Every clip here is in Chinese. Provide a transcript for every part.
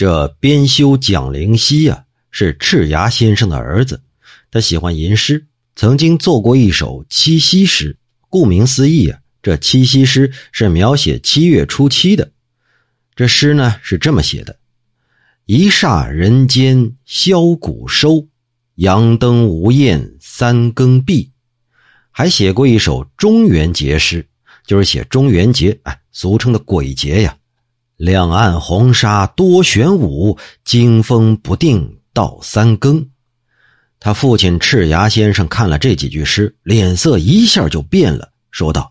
这编修蒋灵溪呀，是赤牙先生的儿子，他喜欢吟诗，曾经做过一首七夕诗。顾名思义啊，这七夕诗是描写七月初七的。这诗呢是这么写的：“一霎人间箫鼓收，阳灯无焰三更闭。”还写过一首中元节诗，就是写中元节，哎，俗称的鬼节呀。两岸红沙多玄武，惊风不定到三更。他父亲赤牙先生看了这几句诗，脸色一下就变了，说道：“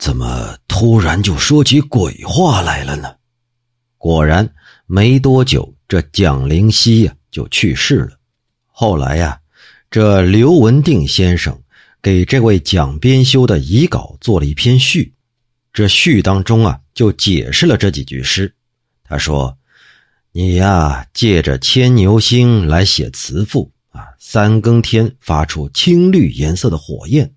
怎么突然就说起鬼话来了呢？”果然，没多久，这蒋灵溪呀就去世了。后来呀，这刘文定先生给这位蒋编修的遗稿做了一篇序，这序当中啊就解释了这几句诗。他说：“你呀，借着牵牛星来写词赋。”啊，三更天发出青绿颜色的火焰，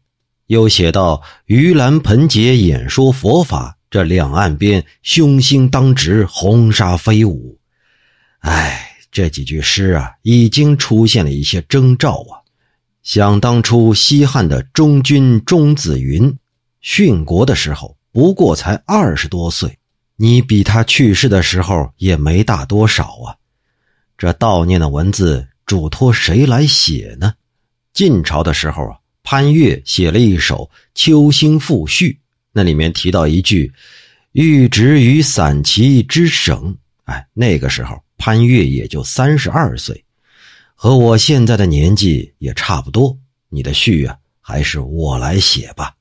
又写到盂兰盆节演说佛法，这两岸边凶星当值，红沙飞舞。哎，这几句诗啊，已经出现了一些征兆啊。想当初西汉的中君钟子云殉国的时候，不过才二十多岁，你比他去世的时候也没大多少啊。这悼念的文字。嘱托谁来写呢？晋朝的时候啊，潘岳写了一首《秋兴赋序》，那里面提到一句“欲直于散骑之省”。哎，那个时候潘岳也就三十二岁，和我现在的年纪也差不多。你的序啊，还是我来写吧。